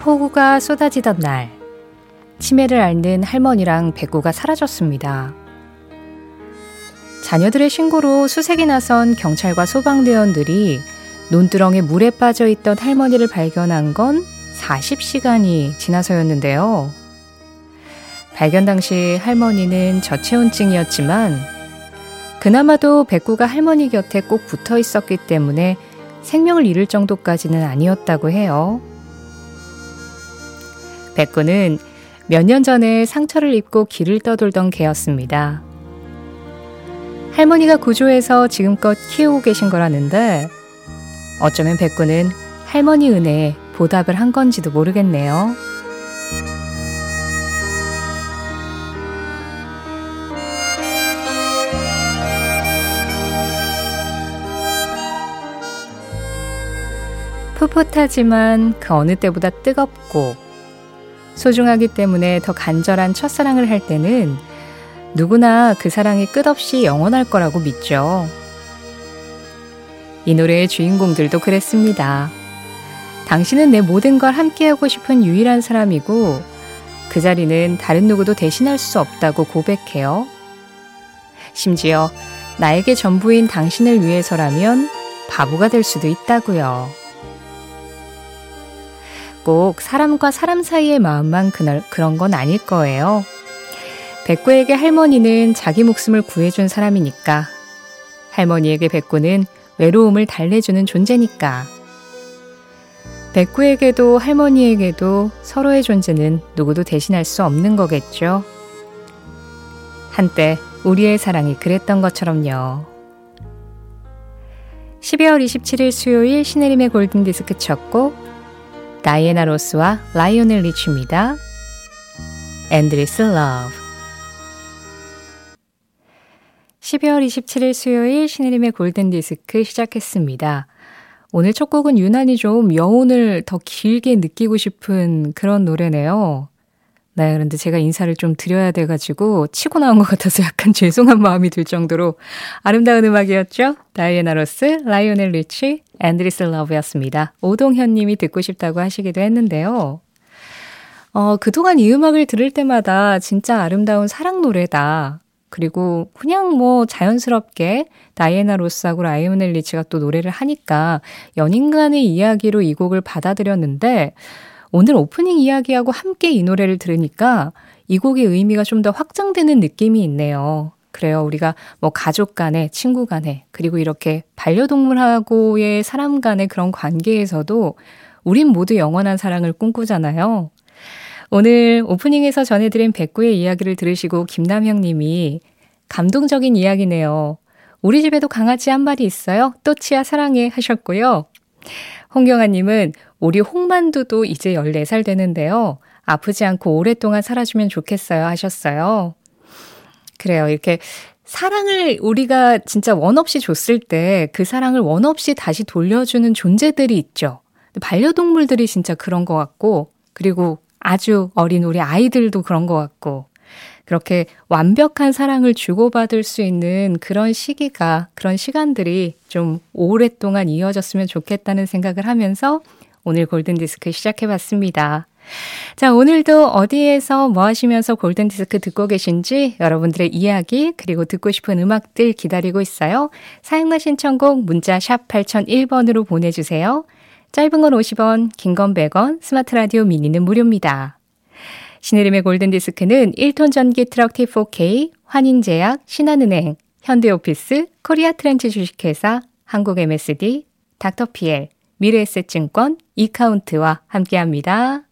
폭우가 쏟아지던 날, 치매를 앓는 할머니랑 백구가 사라졌습니다. 자녀들의 신고로 수색이 나선 경찰과 소방대원들이 논두렁에 물에 빠져 있던 할머니를 발견한 건 40시간이 지나서였는데요. 발견 당시 할머니는 저체온증이었지만 그나마도 백구가 할머니 곁에 꼭 붙어 있었기 때문에 생명을 잃을 정도까지는 아니었다고 해요. 백구는 몇 년 전에 상처를 입고 길을 떠돌던 개였습니다. 할머니가 구조해서 지금껏 키우고 계신 거라는데 어쩌면 백구는 할머니 은혜에 보답을 한 건지도 모르겠네요. 풋풋하지만 그 어느 때보다 뜨겁고 소중하기 때문에 더 간절한 첫사랑을 할 때는 누구나 그 사랑이 끝없이 영원할 거라고 믿죠. 이 노래의 주인공들도 그랬습니다. 당신은 내 모든 걸 함께하고 싶은 유일한 사람이고 그 자리는 다른 누구도 대신할 수 없다고 고백해요. 심지어 나에게 전부인 당신을 위해서라면 바보가 될 수도 있다고요. 꼭 사람과 사람 사이의 마음만 그날, 그런 건 아닐 거예요. 백구에게 할머니는 자기 목숨을 구해준 사람이니까. 할머니에게 백구는 외로움을 달래주는 존재니까. 백구에게도 할머니에게도 서로의 존재는 누구도 대신할 수 없는 거겠죠. 한때 우리의 사랑이 그랬던 것처럼요. 12월 27일 수요일 신혜림의 골든디스크 첫 곡 다이애나 로스와 라이오넬 리치입니다. Endless Love 12월 27일 수요일 신혜림의 골든디스크 시작했습니다. 오늘 첫 곡은 유난히 좀 여운을 더 길게 느끼고 싶은 그런 노래네요. 네, 그런데 제가 인사를 좀 드려야 돼가지고 치고 나온 것 같아서 약간 죄송한 마음이 들 정도로 아름다운 음악이었죠? 다이애나 로스, 라이오넬 리치, Endless Love였습니다. 오동현 님이 듣고 싶다고 하시기도 했는데요. 어, 그동안 이 음악을 들을 때마다 진짜 아름다운 사랑 노래다. 그리고 그냥 뭐 자연스럽게 다이애나 로스하고 라이오넬 리치가 또 노래를 하니까 연인 간의 이야기로 이 곡을 받아들였는데 오늘 오프닝 이야기하고 함께 이 노래를 들으니까 이 곡의 의미가 좀 더 확장되는 느낌이 있네요. 그래요. 우리가 뭐 가족 간에, 친구 간에, 그리고 이렇게 반려동물하고의 사람 간의 그런 관계에서도 우린 모두 영원한 사랑을 꿈꾸잖아요. 오늘 오프닝에서 전해드린 백구의 이야기를 들으시고 김남형 님이 감동적인 이야기네요. 우리 집에도 강아지 한 마리 있어요. 또치야 사랑해 하셨고요. 홍경아 님은 우리 홍만두도 이제 14살 되는데요. 아프지 않고 오랫동안 살아주면 좋겠어요 하셨어요. 그래요. 이렇게 사랑을 우리가 진짜 원 없이 줬을 때 그 사랑을 원 없이 다시 돌려주는 존재들이 있죠. 반려동물들이 진짜 그런 것 같고, 그리고 아주 어린 우리 아이들도 그런 것 같고, 그렇게 완벽한 사랑을 주고받을 수 있는 그런 시기가, 그런 시간들이 좀 오랫동안 이어졌으면 좋겠다는 생각을 하면서 오늘 골든디스크 시작해 봤습니다. 자, 오늘도 어디에서 뭐 하시면서 골든디스크 듣고 계신지 여러분들의 이야기, 그리고 듣고 싶은 음악들 기다리고 있어요. 사연이나 신청곡 문자 샵 8001번으로 보내주세요. 짧은 건 50원, 긴 건 100원, 스마트 라디오 미니는 무료입니다. 신혜림의 골든디스크는 1톤 전기 트럭 T4K, 환인제약, 신한은행, 현대오피스, 코리아 트렌치 주식회사, 한국 MSD, 닥터피엘, 미래에셋증권, 이카운트와 함께합니다.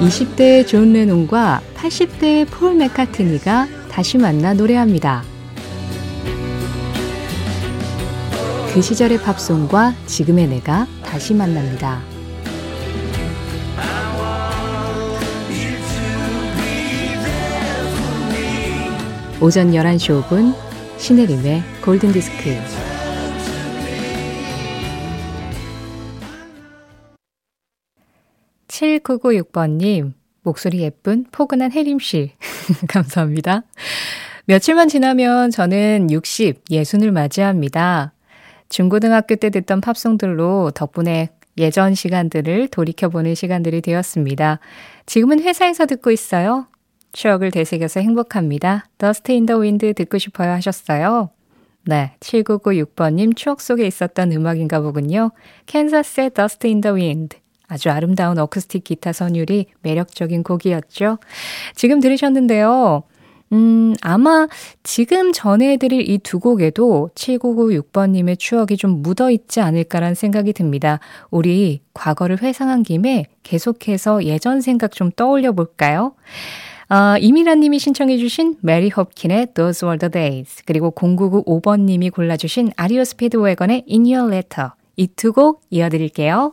20대의 존 레논과 80대의 폴 맥카트니가 다시 만나 노래합니다. 그 시절의 팝송과 지금의 내가 다시 만납니다. 오전 11시 5분 신혜림의 골든디스크 7996번님, 목소리 예쁜 포근한 혜림씨. 감사합니다. 며칠만 지나면 저는 60, 예순을 맞이합니다. 중고등학교 때 듣던 팝송들로 덕분에 예전 시간들을 돌이켜보는 시간들이 되었습니다. 지금은 회사에서 듣고 있어요. 추억을 되새겨서 행복합니다. Dust in the Wind 듣고 싶어요 하셨어요. 네, 7996번님 추억 속에 있었던 음악인가 보군요. 캔사스의 Dust in the Wind. 아주 아름다운 어쿠스틱 기타 선율이 매력적인 곡이었죠. 지금 들으셨는데요. 음, 아마 지금 전해드릴 이 두 곡에도 7996번님의 추억이 좀 묻어 있지 않을까라는 생각이 듭니다. 우리 과거를 회상한 김에 계속해서 예전 생각 좀 떠올려 볼까요? 어, 이미라님이 신청해주신 메리 홉킨의 Those Were the Days 그리고 0995번님이 골라주신 아리오 스피드웨건의 In Your Letter 이 두 곡 이어드릴게요.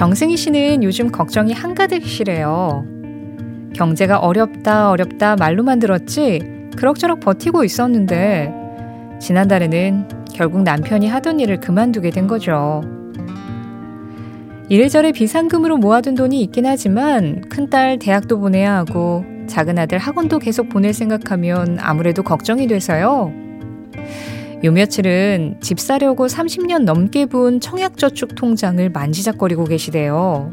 정승희 씨는 요즘 걱정이 한가득이시래요. 경제가 어렵다, 어렵다 말로만 들었지, 그럭저럭 버티고 있었는데, 지난달에는 결국 남편이 하던 일을 그만두게 된 거죠. 이래저래 비상금으로 모아둔 돈이 있긴 하지만, 큰딸 대학도 보내야 하고, 작은 아들 학원도 계속 보낼 생각하면 아무래도 걱정이 돼서요. 요 며칠은 집 사려고 30년 넘게 부은 청약저축 통장을 만지작거리고 계시대요.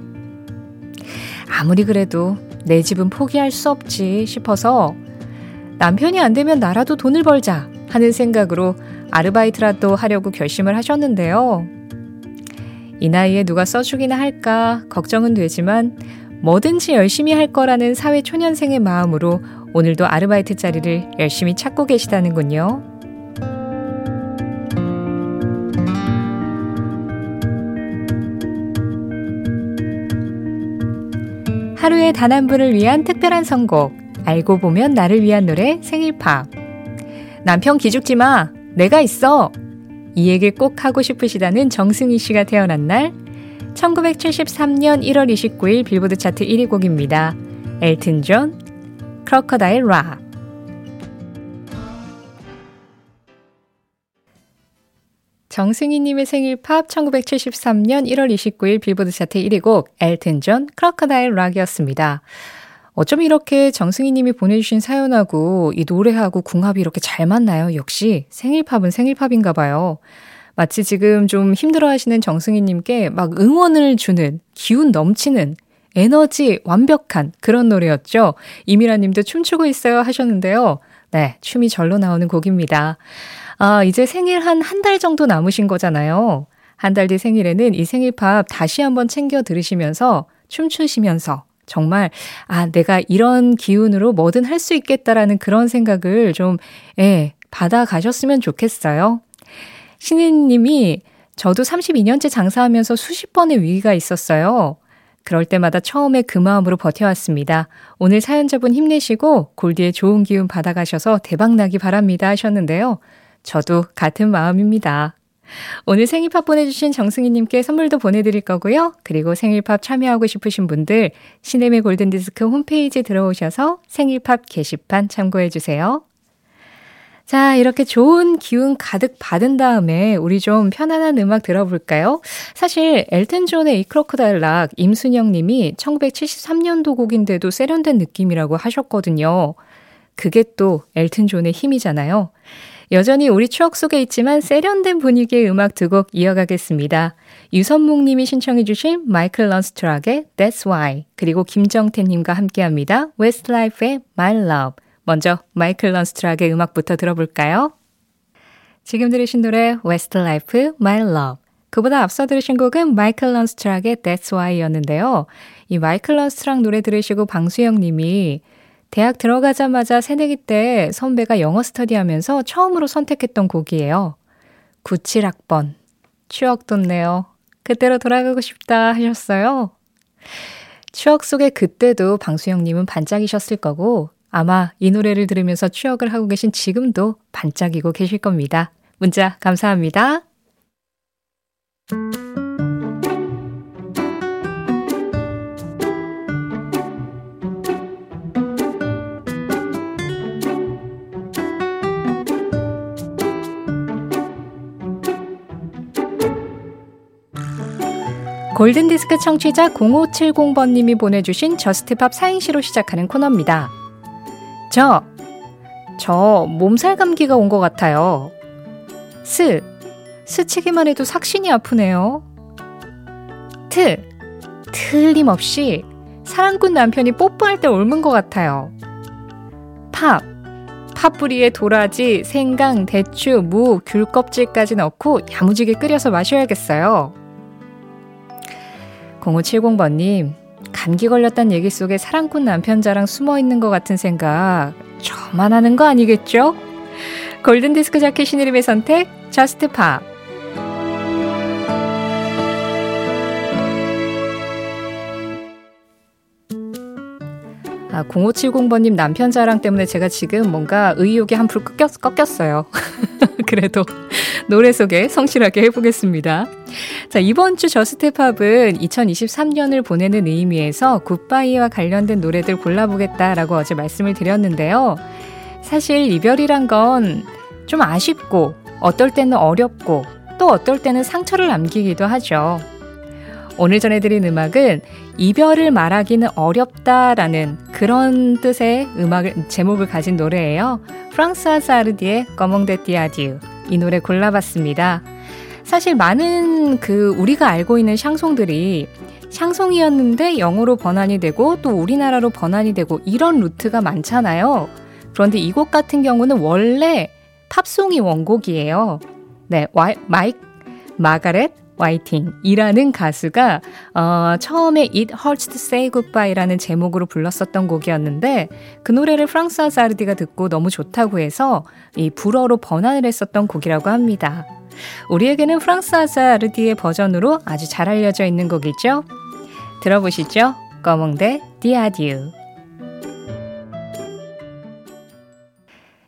아무리 그래도 내 집은 포기할 수 없지 싶어서 남편이 안 되면 나라도 돈을 벌자 하는 생각으로 아르바이트라도 하려고 결심을 하셨는데요. 이 나이에 누가 써주기나 할까 걱정은 되지만 뭐든지 열심히 할 거라는 사회 초년생의 마음으로 오늘도 아르바이트 자리를 열심히 찾고 계시다는군요. 하루에 단 한 분을 위한 특별한 선곡. 알고 보면 나를 위한 노래 생일팝. 남편 기죽지 마. 내가 있어. 이 얘기를 꼭 하고 싶으시다는 정승희 씨가 태어난 날 1973년 1월 29일 빌보드 차트 1위 곡입니다. 엘튼 존, Crocodile Rock. 정승희님의 생일 팝 1973년 1월 29일 빌보드 차트 1위 곡 엘튼 존 Crocodile Rock이었습니다. 어쩜 이렇게 정승희님이 보내주신 사연하고 이 노래하고 궁합이 이렇게 잘 맞나요? 역시 생일 팝은 생일 팝인가 봐요. 마치 지금 좀 힘들어 하시는 정승희님께 막 응원을 주는 기운 넘치는 에너지 완벽한 그런 노래였죠. 이미라 님도 춤추고 있어요 하셨는데요. 네, 춤이 절로 나오는 곡입니다. 아, 이제 생일 한 한 달 정도 남으신 거잖아요. 한 달 뒤 생일에는 이 생일팝 다시 한번 챙겨 들으시면서 춤추시면서 정말, 아, 내가 이런 기운으로 뭐든 할 수 있겠다라는 그런 생각을 좀, 예, 받아 가셨으면 좋겠어요. 신인 님이 저도 32년째 장사하면서 수십 번의 위기가 있었어요. 그럴 때마다 처음에 그 마음으로 버텨왔습니다. 오늘 사연자분 힘내시고 골디에 좋은 기운 받아가셔서 대박나기 바랍니다 하셨는데요. 저도 같은 마음입니다. 오늘 생일팝 보내주신 정승희님께 선물도 보내드릴 거고요. 그리고 생일팝 참여하고 싶으신 분들 시네메 골든디스크 홈페이지 들어오셔서 생일팝 게시판 참고해주세요. 자, 이렇게 좋은 기운 가득 받은 다음에 우리 좀 편안한 음악 들어볼까요? 사실 엘튼 존의 이 크로커다일 락 임순영 님이 1973년도 곡인데도 세련된 느낌이라고 하셨거든요. 그게 또 엘튼 존의 힘이잖아요. 여전히 우리 추억 속에 있지만 세련된 분위기의 음악 두 곡 이어가겠습니다. 유선묵 님이 신청해 주신 마이클 런스트락의 That's Why 그리고 김정태 님과 함께합니다. Westlife의 My Love 먼저 마이클 런스트락의 음악부터 들어볼까요? 지금 들으신 노래 Westlife My Love 그보다 앞서 들으신 곡은 마이클 런스트락의 That's Why였는데요. 이 마이클 런스트락 노래 들으시고 방수영 님이 대학 들어가자마자 새내기 때 선배가 영어 스터디 하면서 처음으로 선택했던 곡이에요. 97학번. 추억 돋네요. 그때로 돌아가고 싶다 하셨어요. 추억 속의 그때도 방수영님은 반짝이셨을 거고 아마 이 노래를 들으면서 추억을 하고 계신 지금도 반짝이고 계실 겁니다. 문자 감사합니다. 골든디스크 청취자 0570번님이 보내주신 Just Pop 사행시로 시작하는 코너입니다. 저, 저 몸살 감기가 온 것 같아요. 스, 스치기만 해도 삭신이 아프네요. 트, 틀림없이 사랑꾼 남편이 뽀뽀할 때 옮은 것 같아요. 팝, 파뿌리에 도라지, 생강, 대추, 무, 귤 껍질까지 넣고 야무지게 끓여서 마셔야겠어요. 0570번님, 감기 걸렸단 얘기 속에 사랑꾼 남편 자랑 숨어 있는 것 같은 생각, 저만 하는 거 아니겠죠? 골든디스크 자켓 신의림의 선택, 저스트 팝. 아, 0570번님 남편 자랑 때문에 제가 지금 뭔가 의욕이 한풀 꺾였, 꺾였어요. 그래도 노래 소개 성실하게 해보겠습니다. 자, 이번 주 저스트팝은 2023년을 보내는 의미에서 굿바이와 관련된 노래들 골라보겠다라고 어제 말씀을 드렸는데요. 사실 이별이란 건 좀 아쉽고, 어떨 때는 어렵고, 또 어떨 때는 상처를 남기기도 하죠. 오늘 전해드린 음악은 이별을 말하기는 어렵다라는 그런 뜻의 음악을, 제목을 가진 노래예요. 프랑스아스 아르디의 꺼몽데 띠아디우. 이 노래 골라봤습니다. 사실 많은 그 우리가 알고 있는 샹송들이 샹송이었는데 영어로 번안이 되고 또 우리나라로 번안이 되고 이런 루트가 많잖아요. 그런데 이 곡 같은 경우는 원래 팝송이 원곡이에요. 네, 와이, 마이크 마가렛 와이팅이라는 가수가 어, 처음에 It Hurts to Say Goodbye라는 제목으로 불렀었던 곡이었는데 그 노래를 프랑스 아사르디가 듣고 너무 좋다고 해서 이 불어로 번안을 했었던 곡이라고 합니다. 우리에게는 프랑스 아사르디의 버전으로 아주 잘 알려져 있는 곡이죠. 들어보시죠. 꺼몽대 디아디우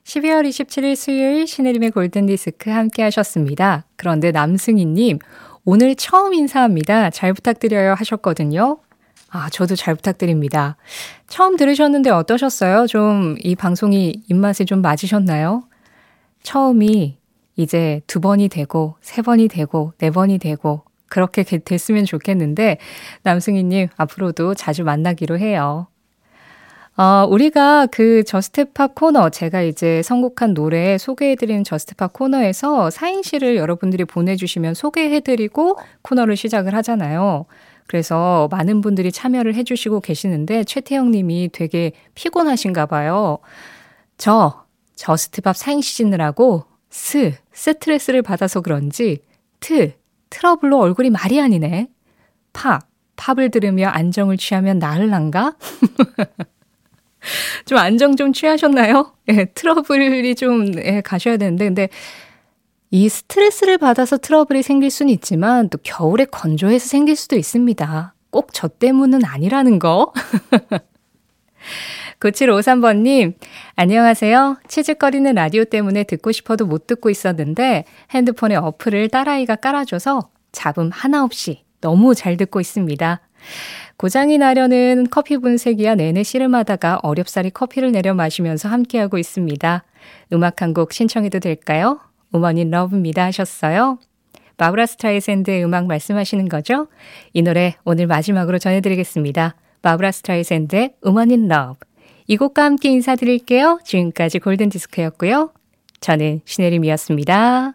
12월 27일 수요일 신혜림의 골든디스크 함께 하셨습니다. 그런데 남승희님, 오늘 처음 인사합니다. 잘 부탁드려요 하셨거든요. 아, 저도 잘 부탁드립니다. 처음 들으셨는데 어떠셨어요? 좀 이 방송이 입맛에 좀 맞으셨나요? 처음이 이제 두 번이 되고, 세 번이 되고, 네 번이 되고, 그렇게 됐으면 좋겠는데, 남승희님, 앞으로도 자주 만나기로 해요. 어, 우리가 그 Just Pop 코너, 제가 이제 선곡한 노래 소개해드리는 Just Pop 코너에서 사행시를 여러분들이 보내주시면 소개해드리고 코너를 시작을 하잖아요. 그래서 많은 분들이 참여를 해주시고 계시는데 최태영 님이 되게 피곤하신가 봐요. 저, Just Pop 사행시 짓느라고 스, 스트레스를 받아서 그런지 트, 트러블로 얼굴이 말이 아니네. 팝, 팝을 들으며 안정을 취하면 나을란가? 좀 안정 좀 취하셨나요? 예, 트러블이 좀 예, 가셔야 되는데 근데 이 스트레스를 받아서 트러블이 생길 수는 있지만 또 겨울에 건조해서 생길 수도 있습니다. 꼭 저 때문은 아니라는 거. 9753번님, 안녕하세요. 치즈거리는 라디오 때문에 듣고 싶어도 못 듣고 있었는데 핸드폰에 어플을 딸아이가 깔아줘서 잡음 하나 없이 너무 잘 듣고 있습니다. 고장이 나려는 커피 분쇄기와 내내 씨름하다가 어렵사리 커피를 내려 마시면서 함께하고 있습니다. 음악 한 곡 신청해도 될까요? Woman in Love입니다 하셨어요. 바브라 스트라이샌드의 음악 말씀하시는 거죠? 이 노래 오늘 마지막으로 전해드리겠습니다. 바브라 스트라이샌드의 Woman in Love. 이 곡과 함께 인사드릴게요. 지금까지 골든디스크였고요. 저는 신혜림이었습니다.